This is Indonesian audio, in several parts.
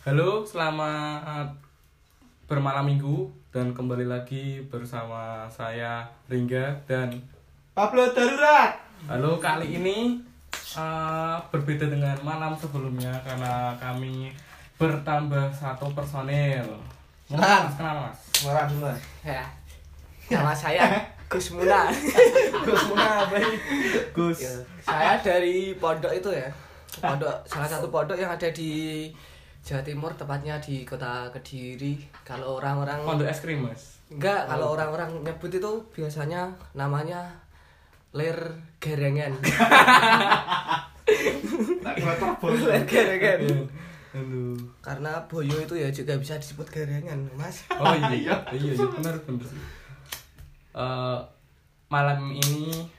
Halo, selamat bermalam minggu dan kembali lagi bersama saya Ringga dan Pablo darurat. halo kali ini eh, berbeda dengan malam sebelumnya karena kami bertambah satu personil. Mohon Kenal. mas, kenal mas. Marah dulu mas. Ya. Nama saya Gus Muna. Gus Muna baik. Gus. Ya, saya dari pondok itu ya. Pondok salah satu pondok yang ada di Jawa Timur tepatnya di Kota Kediri. Kalau orang-orang Pondok es krim mas. enggak, kalau orang-orang nyebut itu biasanya namanya ler gerengan. Ler gerengan. Halo. Karena boyo itu ya juga bisa disebut gerengan, Mas. Oh iya, iya, iya, iya benar benar. Eh, malam ini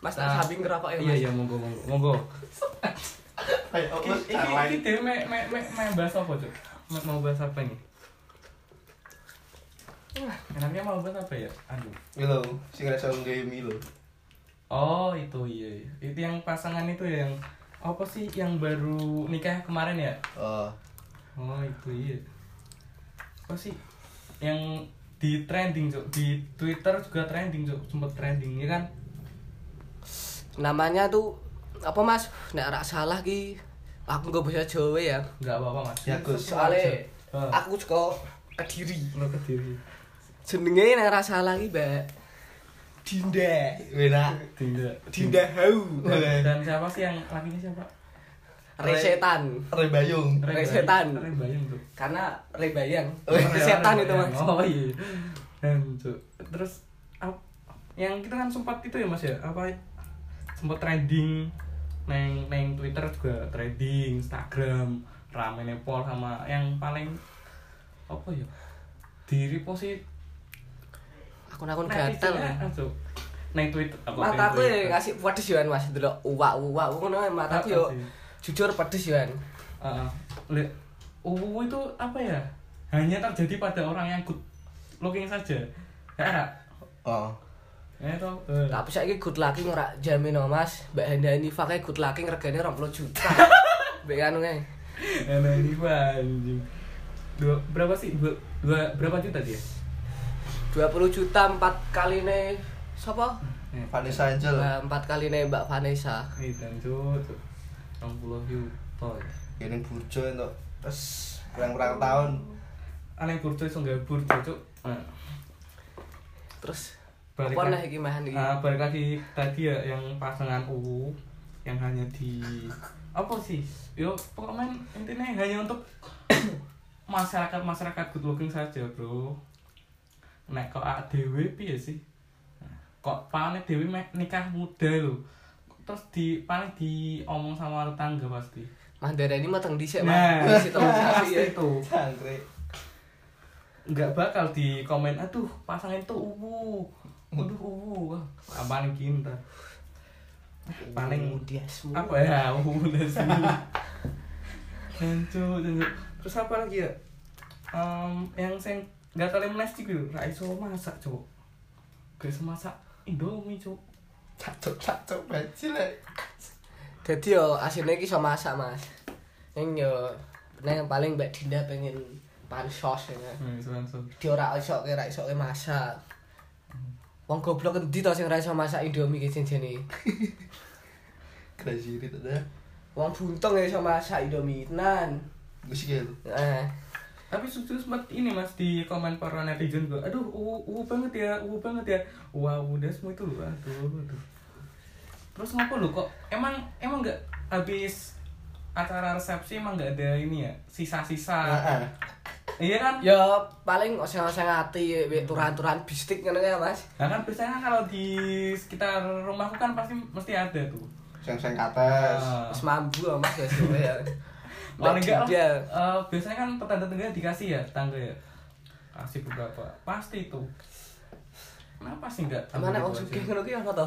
Mas Nah, tak samping ngerokok ya, iya Mas. iya monggo monggo monggo. Iki iki iki dhewe me me me me bahas apa, Cuk? Me- Mau bahas apa ini? Enaknya mau bahas apa ya? Aduh. Milo, sing rasa nggawe Milo. Oh, itu iya. iya. Itu yang pasangan itu ya, yang apa sih yang baru nikah kemarin ya? Oh, Oh, itu iya. Apa sih yang di trending, Cuk? Di Twitter juga trending, Cuk. Sempet trending, ya kan? Namanya tuh apa Mas? Nek ora salah ki aku nggak bisa Jawa ya. Enggak apa-apa, Mas. Ya, Gus. Soalnya aku juga Kediri. Lo kediri. Jenenge nek ora salah ki, Mbak. Dinda. enak. Tidak. Dinda Hau. Dan siapa sih yang lakinya siapa? Resetan. Rebayung. Resetan. Rebayang tuh. Karena rebayang. Oh, iya, Setan itu. Mas. Oh iya. Dan tuh. Terus yang kita kan sempat itu ya Mas ya, apa sempat trending neng neng Twitter juga trending, Instagram, rame nepol sama yang paling apa ya? Di repost sih Akun-akun gatel. Neng Twitter apa Mataku neng ya ngasih pedes yo Mas, delok uwak-uwak ngono mataku yo Apa sih? jujur pedes yo. Heeh. Le- UU itu apa ya? Hanya terjadi pada orang yang good looking saja. Ya? Oh. Ya itu. Eh. Tapi saiki good lucky ora jamin no Mas. Mbak Handani pakai good lucky regane 20 juta. Mbak anu kae. Enak ini Pak, anjing. Dua, berapa sih? Dua, dua, berapa juta dia? 20 juta 4 kali ne sapa? Eh, Vanessa Angel. Nah, 4 kali ne Mbak Vanessa. Ini dan cut. 60 juta. Ini burjo itu. Terus kurang-kurang tahun. Aneh burjo iso gawe burjo, Cuk. Nah, Terus Balik apa lagi. nih iki mahan iki? ah, balik lagi tadi ya yang pasangan UU yang hanya di apa sih? Yo pokoknya intinya hanya untuk masyarakat masyarakat good looking saja, Bro. Nek kok ADW piye sih? Nah, Kok paling dewi nikah muda lho. Terus di paling diomong sama tetangga pasti. Mandara ini mateng dhisik, Nah, Mas. Pasti ya. itu. Jangkrik. nggak bakal di komen aduh pasangan itu uwu aduh uwu Wah, paling cinta paling semua. apa ya uwu sih Jancu, jancu. terus apa lagi ya Em, yang saya nggak tahu amnesty gitu raiso masak cowok gak iso masak indomie cowok Cacok-cacok bajil ya. Dadi yo iki iso masak, Mas. Ning yo nek paling Mbak Dinda pengen pansos ya. nah itu langsung Dia ora iso ke ora iso ke masak. Wong goblok endi to sing ora iso masak Indomie ki jenenge? Crazy itu dah. Wong buntung ya iso masak Indomie tenan. Gus gel. Eh, tapi sukses sempat ini mas di komen para netizen juga aduh uwu, uwu banget ya uwu banget ya wow udah semua itu loh aduh aduh terus ngapa lu kok emang emang nggak habis acara resepsi emang nggak ada ini ya sisa-sisa Heeh. Iya kan yo paling oseng-oseng ati wek turan-turan bistik ngono ya, Mas. nah kan biasanya kalau di sekitar rumahku kan pasti mesti ada tuh Seng-seng kates. Ah. Wis mambu ya, Mas ya sebenarnya. paling enggak eh, biasanya kan tetangga tetangga dikasih ya tetangga ya kasih beberapa pasti itu kenapa sih enggak Mana wong sugih ngono ki apa to?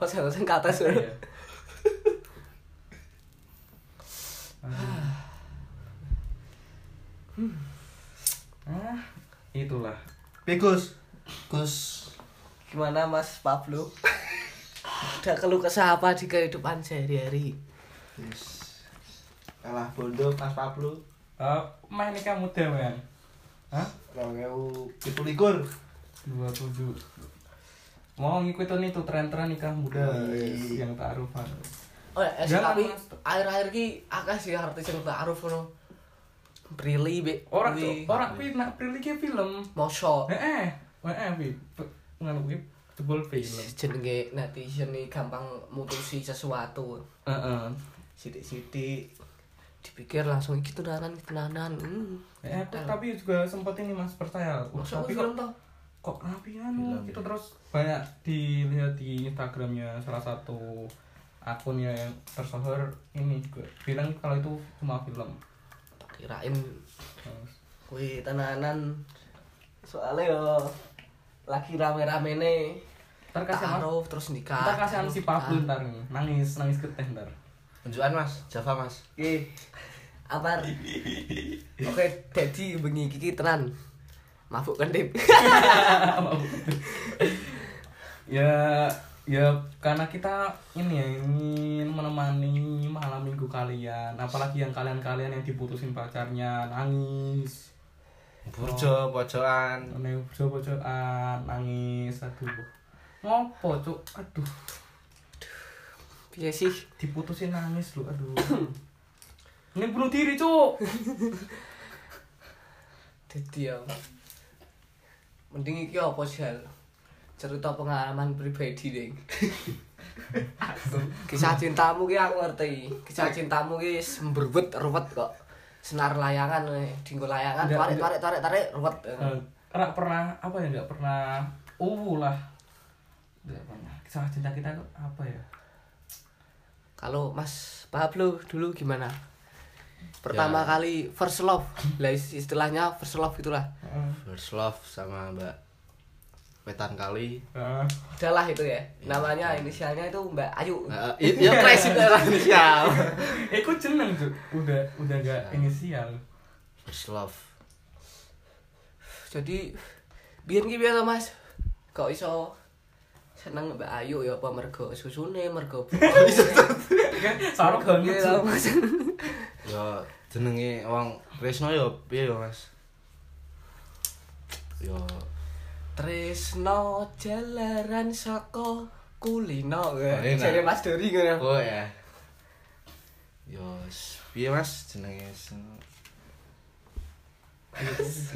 Oseng-oseng ke atas. Iya. Ah, itulah. Pi Gus. Gimana Mas Pablo? Udah keluh kesah apa di kehidupan sehari-hari? Yes. Kalah bondo Mas Pablo. Eh, main nikah muda men hah Rong ewu pitu likur. dua tujuh mau ngikutin itu tren-tren nikah muda Wih. yang taarufan Oh, ya, Jangan, tapi akhir-akhir ki akeh sih artis yang ta'aruf ngono. Prilly be. orang kuwi. orang pi nak pilih ke film Mosok eh eh eh pi nganu pi jebol film jenenge netizen nih gampang mutusi sesuatu. Heeh. Sidik-sidik dipikir langsung iki tenanan iki tenanan. Hmm. Eh, tapi juga sempat ini mas percaya. Mosok tapi kok toh? kok rapi anu gitu ya. terus banyak dilihat di Instagramnya salah satu akunnya yang tersohor ini juga bilang kalau itu cuma film. Kirain kuwi tenanan. Soalnya yo lagi rame-rame nih Ntar taruh terus nikah. ntar kasih si Pablo ntar nih, nangis nangis keteh ntar. Unjukan Mas, Java Mas. Oke. Apa? Oke, jadi bengi iki tenan. Mabuk kan, Dip. ya ya karena kita ini ya ingin menemani malam minggu kalian apalagi yang kalian-kalian yang diputusin pacarnya nangis Burjo, pojokan. Neng bojo-bojoan nangis aduh ngopo cuk aduh Piye sih? diputusin nangis lu aduh ini bunuh diri cuk Dadi ya. Mending iki apa sih? Cerita pengalaman pribadi, Ding. Kisah cintamu ki aku ngerti. Kisah cintamu ki semberbet ruwet kok. Senar layangan eh, dinggo layangan tarik tarik tarik tarik ruwet. Eh, nggak pernah apa ya nggak pernah uh lah nggak pernah kisah cinta kita tuh apa ya Kalau Mas Pablo dulu gimana? Pertama Ya. kali first love. Lah is- istilahnya first love itulah. Heeh. First Love sama Mbak Wetan kali. Heeh. Udahlah itu ya. Iya, Namanya inisialnya itu Mbak Ayu. Nah, iya Crash itu lah inisial. Eh, kok jeneng tuh? Udah udah gak Ya. inisial. First Love. Jadi biyen ki to, Mas? Kok iso seneng Mbak Ayu ya apa mergo susune, mergo Sarung banget Iya, tuh. Mas. Ya jenenge wong Kresno ya piye ya Mas? Ya Tresno jalaran saka kulino. Jadi Mas Dori ngono. oh ya. S- piye Mas jenenge?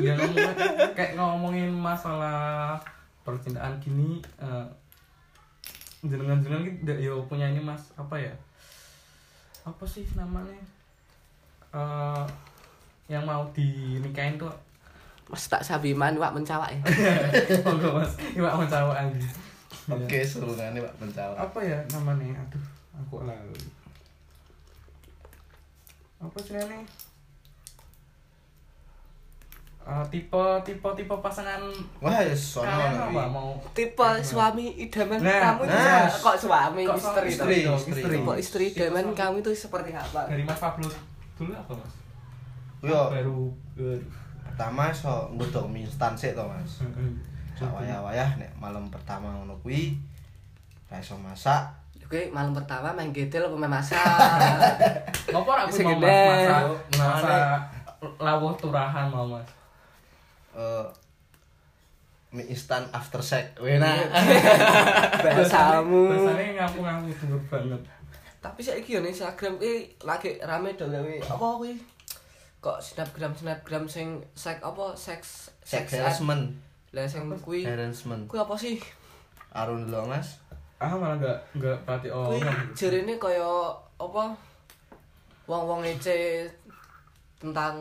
Ya ngomongin kayak ngomongin masalah percintaan gini eh, jenengan-jenengan gitu ya punya ini Mas apa ya? Apa sih namanya? Eh yang mau dinikahin tuh Mas tak sabiman wak mencawak ya. Monggo Mas, iwak mencawa lagi. Oke, surungane Pak Mencawa. Apa ya namanya? Aduh, aku lali. Apa sih ini? Eh, tipe tipe tipe pasangan Wah, ya sono kalian apa kuwi. mau Tipe suami idaman Nah, kamu itu nah. se- kok suami Kok istri istri, dong, istri. istri. Tipe istri idaman kamu itu seperti apa? dari Mas Pablo dulu apa Mas? Yo, baru baru. Pertama so nggodok mie instan sik to, Mas. Sak wayah-wayah nek malam pertama ngono kuwi ra iso masak. Oke, malam pertama main gedel apa main masak? Ngopo ora aku Sing mau gede. mas masak masak lawuh turahan mau Mas. Eh mie instan after sex. Wena. Bahasamu. Bahasane ngaku-ngaku banget. Tapi saiki yo Instagram ki lagi rame dong gawe apa kuwi? Kok snapgram snapgram sing seks apa seks Sex seks harassment. Lah sing kuwi Harassment. kuwi apa sih? Arun dulu, Mas. Ah malah enggak enggak berarti oh. Kuwi jarene kaya apa? Wong-wong ngece tentang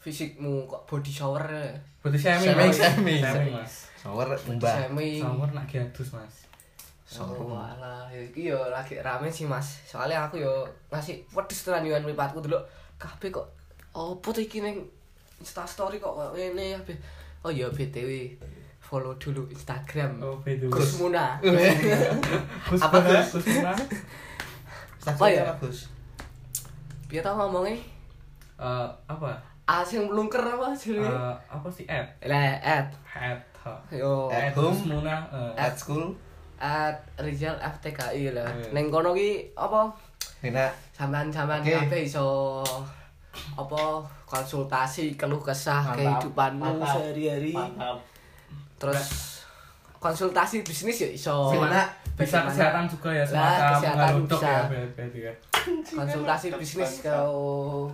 fisikmu kok body shower Berarti shaming, Shaming, Mas. shaming. Shaming, Mas. Shower body shaming. Shower nak gadus, Mas. Oh, alah, ya iki yo lagi rame sih Mas. Soalnya aku yo ngasih wedhus tenan yo mripatku dulu. Kabeh kok opo to iki ning Insta story kok kok ngene kabeh. Oh iya BTW follow dulu Instagram. Oh, betul. Gus Muna. Gus Apa, Gus? Gus Muna. Apa ya? Gus? Piye tau ngomongnya? Eh, apa? Ah sing melungker apa jenenge? Eh, apa sih ad? Lah at Ad. ha. yo At home. Muna. eh, At school. at Rizal FTKI lah. Iya. Ning kono ki apa? Wena. Sampean-sampean Oke. kabeh iso apa konsultasi keluh kesah Mantap, kehidupanmu sehari-hari Mantap. terus konsultasi bisnis ya iso Gimana? bisa Bagaimana? kesehatan juga ya Lah, semacam kesehatan bisa. ya berarti ya konsultasi bisnis kalau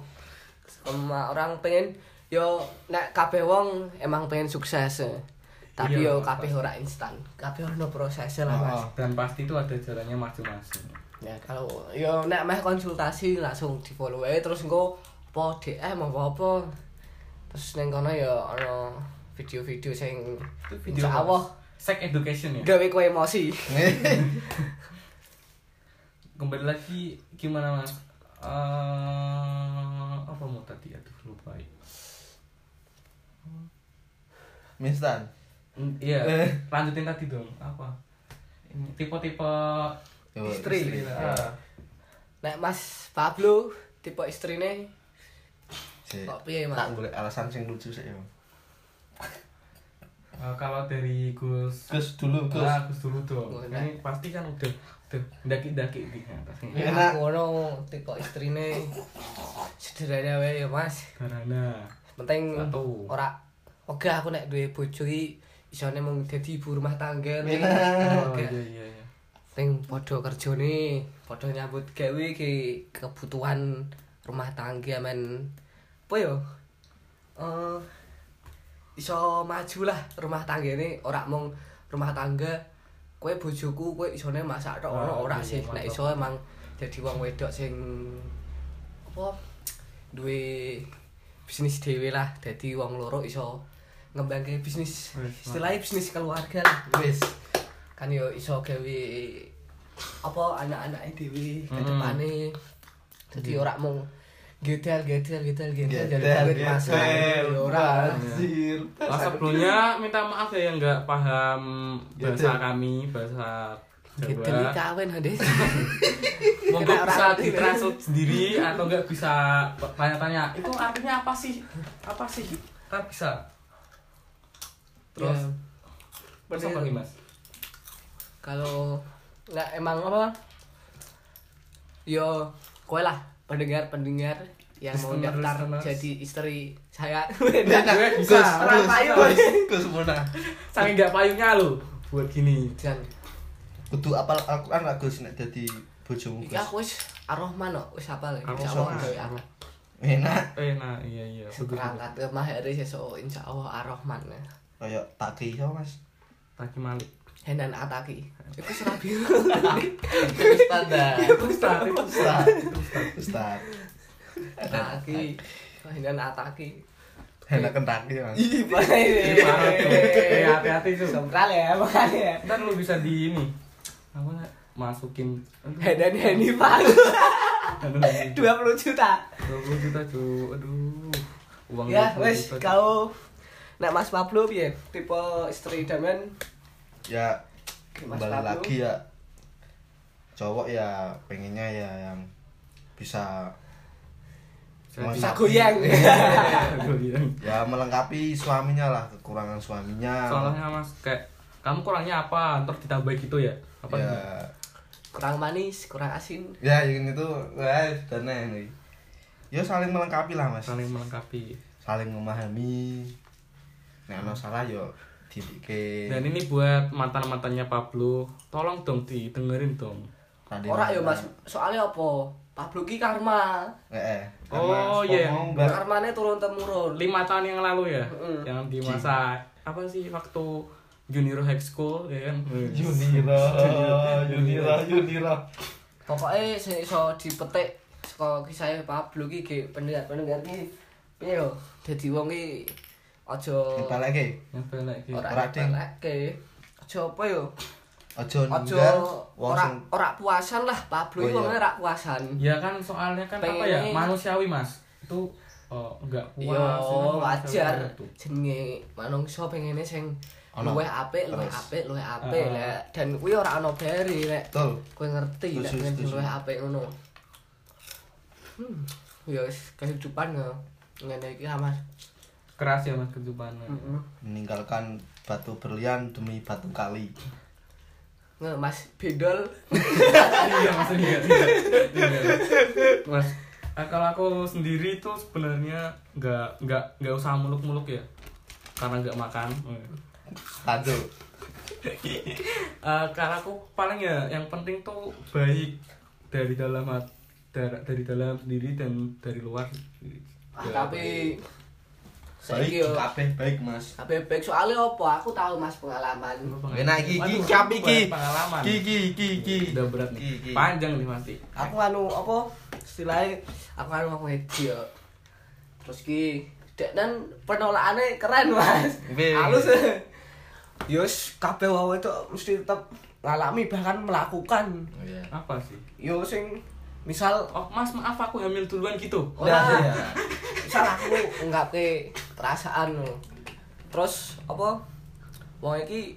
sama orang pengen yo nek kabeh wong emang pengen sukses eh. tapi Iya, yo kabeh ora instan kabeh ono prosesnya lah mas Oh, dan pasti itu ada jalannya masing-masing ya kalau yo nek meh konsultasi langsung di follow aja terus engko apa DM apa apa. Terus neng kono ya ono video-video sing itu video insya Allah. Sex education ya? Gawe kowe emosi. Kembali lagi gimana mas? Eh, apa mau tadi? Aduh lupa ya. Minstan. Mm, iya. Eh. lanjutin tadi dong apa? Tipe-tipe Yo, Istri. lah. nek Mas Pablo tipe istrine Kok piye Mas? Tak golek alasan sing lucu sih yo. Eh, kalau dari Gus Gus dulu, Gus. Ah, Gus dulu dong Oh, ini pasti kan udah udah daki-daki di atasnya Ya, aku ono tipe istrine. Sederhana wae ya Mas. Karena penting Satu. ora oke aku nek duwe bojo iki isone mung dadi ibu rumah tangga. Nih oh Oke. iya iya iya. Sing padha kerjane, padha nyambut gawe ke kebutuhan rumah tangga men apa ya? Eh iso maju lah rumah tangga ini. Ora mung rumah tangga. Kowe bojoku kowe isone masak tok Ah, ora iya, sih. nek iso emang dadi wong wedok sing apa duwe bisnis dhewe lah. Dadi wong loro iso ngembangke bisnis. Istilahnya bisnis keluarga lah. Wis. kan yo iso gawe apa anak-anake dhewe ke depane. Dadi ora mung gedel gedel gedel gedel jadi Gedel, kawit masak gedel. yo ora Anjir. Oh, sebelumnya minta maaf ya yang nggak paham bahasa kami bahasa Jawa. kawin Hades Monggo Kena bisa orang ditranslate sendiri atau nggak bisa tanya-tanya. Itu artinya apa sih? Apa sih? Kan bisa. Terus terus apa mas? kalau nggak emang apa yo kowe lah pendengar pendengar yang mau daftar listeners. jadi istri saya Enak, Gus, bisa. Orang payu, Gus, Muna. Saking nggak payungnya lo buat gini. dan Kudu apal Al-Qur'an lah Gus nek dadi bojomu Gus. aku wis Ar-Rahman kok wis apa lagi Ar-Rahman. insya Allah gawe anak Enak. Eh nah iya iya. berangkat ke mahari sesuk insya Allah Ar-Rahman Kaya taki yo Mas. Taki Malik. Henan Ataki itu serabi Standar. Itu start itu Ustaz. Ustaz. Ataki Henan Ataki Enak kentaki Mas. Ih, Ini parah tuh. Eh hati-hati tuh. Sentral ya makanya Ntar lu bisa di ini. Apa nak? masukin Henan Heni Pak 20 juta 20 juta cu aduh uang ya 20 wes kau Nek Mas Pablo piye tipe istri Damen Ya Mas kembali Pablo? lagi ya. Cowok ya pengennya ya yang bisa Bisa goyang. goyang. Ya melengkapi suaminya lah kekurangan suaminya. Soalnya mas kayak kamu kurangnya apa? Ntar ditambah gitu ya? Apa ya. kurang manis kurang asin. Ya yang itu wah dan ini ya saling melengkapi lah mas. Saling melengkapi. Saling memahami. Nek ana salah yo didike dan ini buat mantan mantannya Pablo. Tolong dong didengerin dong. Tadi ora ya. Mas. soalnya apa? Pablo ki karma. Eh, eh. Oh, iya. bar- karmane turun temurun. Lima tahun yang lalu ya? Mm. yang di masa apa sih waktu junior high school ya kan? Junira Junira Junira pokoknya sing iso dipetik saka kisah Pablo ki ge pendengar-pendengar ki piye yo? Dadi wong ki aja ora Ding. nepeleke aja apa yo aja ninggal wong ora sing ora puasan lah Pablo Oh, iki iya. wonge ora puasan ya kan soalnya kan apa ya manusiawi mas itu oh, enggak puas Yo wajar jenenge manungsa pengene sing luwih apik, luwih apik, luwih apik Ah. lah. Dan kuwi ora ana nek betul kowe ngerti setuju. luwih apik ngono. Hmm. Ya wis kehidupan. Ngene iki lah Mas. Keras ya mas kehidupannya Heeh. meninggalkan batu berlian demi batu kali. Nge Mas Bendol iya mas enggak enggak, enggak. mas Nah, kalau aku sendiri tuh sebenarnya nggak nggak nggak usah muluk-muluk ya. Karena nggak makan. Aduh. Eh, karena aku paling ya yang penting tuh baik dari dalam dari, dari dalam sendiri dan dari luar. Ah, Ya, tapi Baik, kabeh baik, Mas. tapi baik. Soalnya apa? Aku tahu mas pengalaman. Enak iki iki Waduh, kapi iki. pengalaman. Iki iki iki iki. udah berat nih. Iki, iki. panjang nih mati aku anu apa? Istilahnya aku anu aku media terus ki dan penolakannya keren mas. Halus. Yos kabeh wae itu mesti tetap ngalami bahkan melakukan. Oh iya. apa sih? Yo sing misal oh mas maaf aku hamil duluan gitu. Ora Nah, iya. misal aku nggak ke perasaan terus apa? Wong iki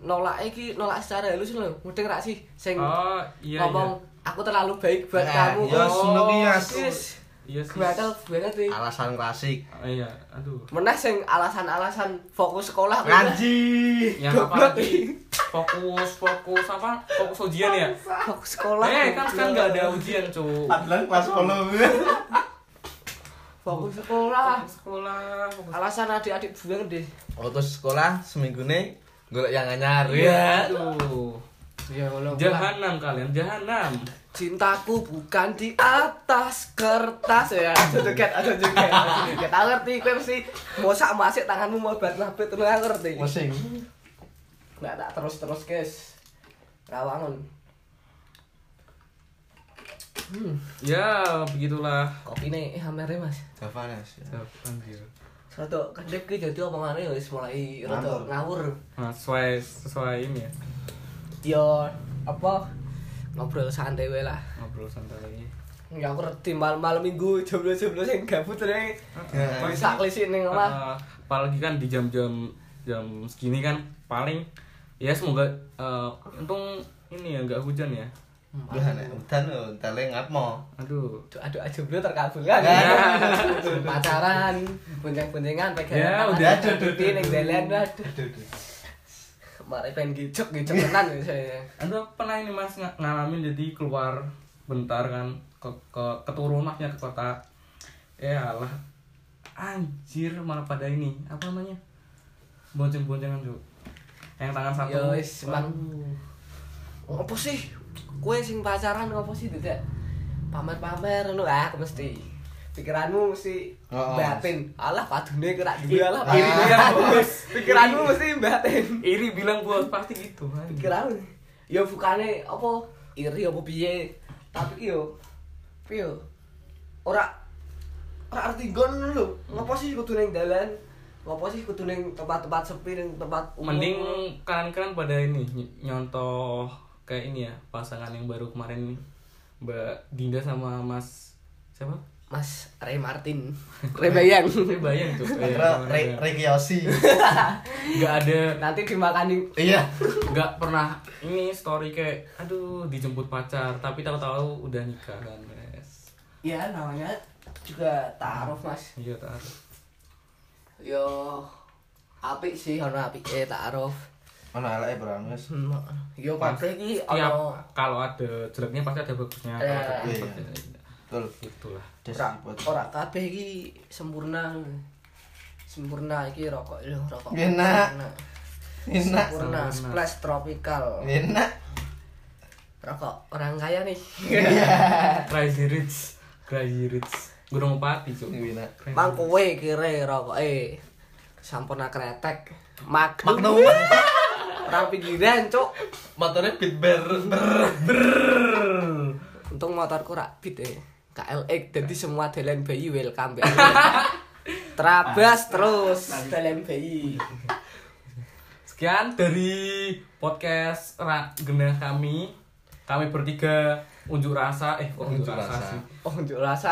nolak iki nolak secara halus lho. Mudeng ra sih sing oh iya ngomong aku terlalu baik buat Nah, kamu. Yes. iya iya sih Gatel banget nih Alasan klasik. Oh, iya aduh. Meneh sing alasan-alasan fokus sekolah. Ngaji. yang apa lagi fokus fokus apa? Fokus ujian ya? Fokus sekolah. Eh kan sekarang nggak ada ujian cu. Padahal kelas 10. fokus sekolah Fokus sekolah. fokus alasan adik-adik banget deh. Waktu sekolah seminggu nih golek yang anyar Iya. aduh ya jahanam kalian jahanam. Cintaku bukan di atas kertas. Ya ada joget ada joget aku ngerti kowe mesti mosak masik tanganmu mau bat aku ngerti. Musim. Nggak tak terus terus guys rawangun hmm ya begitulah kopi nih hamere mas Javanes. ya. anjir Rada kendek ki dadi omongane wis mulai rada Ngawur. ngawur. nah, sesuai sesuai ini ya Yo apa ngobrol santai wae lah. ngobrol santai lagi Ya aku ngerti malam-malam minggu jomblo-jomblo sing gabut. Ya. Bisa klisin ning omah. Eh, apalagi kan di jam-jam jam segini kan paling ya semoga eh, untung ini ya nggak hujan ya Udah nek udan lho, tele ngapmo. aduh Doa-doa jomblo terkabulkan. Ya. Pacaran, bonceng-boncengan pegangan. Ya, udah. duduti ning dalan aduh. Mari pengen gicok gicok tenan ya saya. Anda pernah ini mas ng- ngalamin jadi keluar bentar kan ke, ke keturunannya ke kota ya Allah anjir malah pada ini apa namanya bonceng-boncengan tuh yang tangan satu Mang. Waduh. Apa sih? Kue sing pacaran apa sih tidak? Pamer-pamer ngono ah aku mesti. Pikiranmu mesti Oh, oh, batin. Alah padune kira duwe alah. iri bilang bos Pikiranmu mesti batin. iri bilang bos pasti gitu kan Pikiranmu. Ya bukane apa iri apa piye. Tapi yo piye yo? Ora ora arti gon lho. Ngopo sih kudu ning dalan? Ngopo sih kudu ning tempat-tempat sepi ning tempat umum? mending kalian-kalian pada ini ny- nyontoh kayak ini ya pasangan yang baru kemarin nih Mbak Dinda sama Mas siapa? Mas Ray Martin. Ray Bayang. Saya bayang tuh. Re Re Re Kiyoshi. Nggak ada, Nanti dimakani Iya. nggak pernah ini story kayak, aduh dijemput pacar, tapi tahu-tahu udah nikah kan, guys. Ya namanya juga taruh mas Iya taruh. Yo apik sih ono eh taruh Ono eleke bro Mas. Yo kabeh iki Tiap ono kalau ada jeleknya pasti ada bagusnya. Kalau ada Iya. bagusnya, ya. Betul. Itulah. Ora kabeh iki sempurna. Sempurna iki rokok lho rokok. Enak. Sempurna. Enak. Sempurna, splash tropical. Enak. Rokok orang kaya nih. Crazy Rich, Crazy Rich. Gunung Pati cuy. Enak. Mang kowe kire rokok eh sampurna kretek. Magnum. Magnum. Orang pinggiran, Cuk. Motornya beat ber ber. Untung motorku rak beat eh. KLX jadi semua dalan bayi welcome ya. Terabas terus dalan bayi. Sekian dari podcast Ra Genah kami. Kami bertiga unjuk rasa, eh kok unjuk, Unjuk rasa, rasa. sih. Oh, unjuk rasa.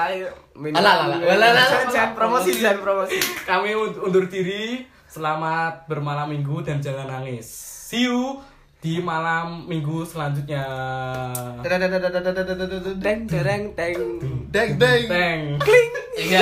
Minum. Alah, alah, alah, alah, alah. Jangan- jangan promosi, jangan promosi. Kami un- undur diri. Selamat bermalam minggu dan jangan nangis. See you di malam minggu selanjutnya. Deng dereng deng. Deng deng. Thank. Iya.